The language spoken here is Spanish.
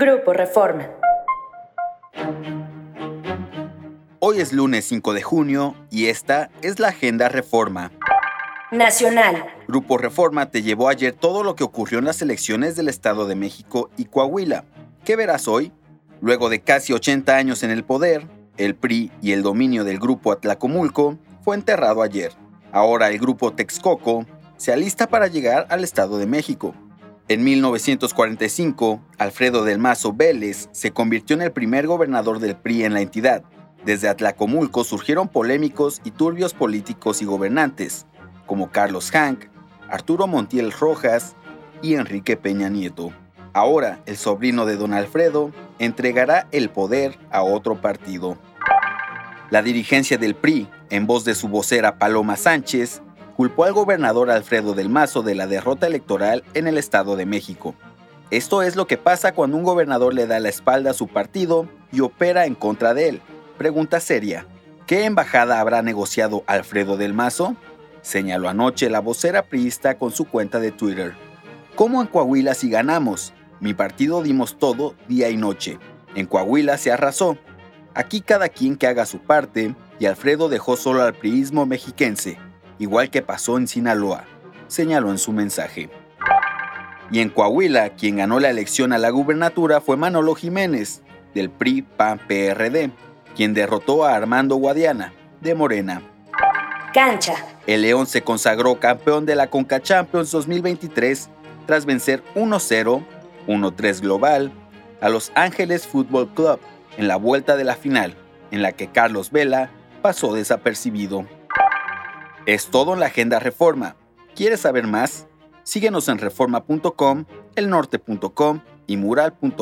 Grupo Reforma. Hoy es lunes 5 de junio y esta es la Agenda Reforma. Nacional. Grupo Reforma te llevó ayer todo lo que ocurrió en las elecciones del Estado de México y Coahuila. ¿Qué verás hoy? Luego de casi 80 años en el poder, el PRI y el dominio del grupo Atlacomulco fue enterrado ayer. Ahora el grupo Texcoco se alista para llegar al Estado de México. En 1945, Alfredo del Mazo Vélez se convirtió en el primer gobernador del PRI en la entidad. Desde Atlacomulco surgieron polémicos y turbios políticos y gobernantes, como Carlos Hank, Arturo Montiel Rojas y Enrique Peña Nieto. Ahora, el sobrino de don Alfredo entregará el poder a otro partido. La dirigencia del PRI, en voz de su vocera Paloma Sánchez, culpó al gobernador Alfredo del Mazo de la derrota electoral en el Estado de México. Esto es lo que pasa cuando un gobernador le da la espalda a su partido y opera en contra de él. Pregunta seria. ¿Qué embajada habrá negociado Alfredo del Mazo? Señaló anoche la vocera priista con su cuenta de Twitter. ¿Cómo en Coahuila si ganamos? Mi partido dimos todo día y noche. En Coahuila se arrasó. Aquí cada quien que haga su parte, y Alfredo dejó solo al priismo mexiquense, igual que pasó en Sinaloa, señaló en su mensaje. Y en Coahuila, quien ganó la elección a la gubernatura fue Manolo Jiménez, del PRI PAN PRD, quien derrotó a Armando Guadiana, de Morena. Cancha. El León se consagró campeón de la Conca Champions 2023 tras vencer 1-0, 1-3 global, a Los Ángeles Football Club en la vuelta de la final, en la que Carlos Vela pasó desapercibido. Es todo en la Agenda Reforma. ¿Quieres saber más? Síguenos en reforma.com, elnorte.com y mural.com.mx.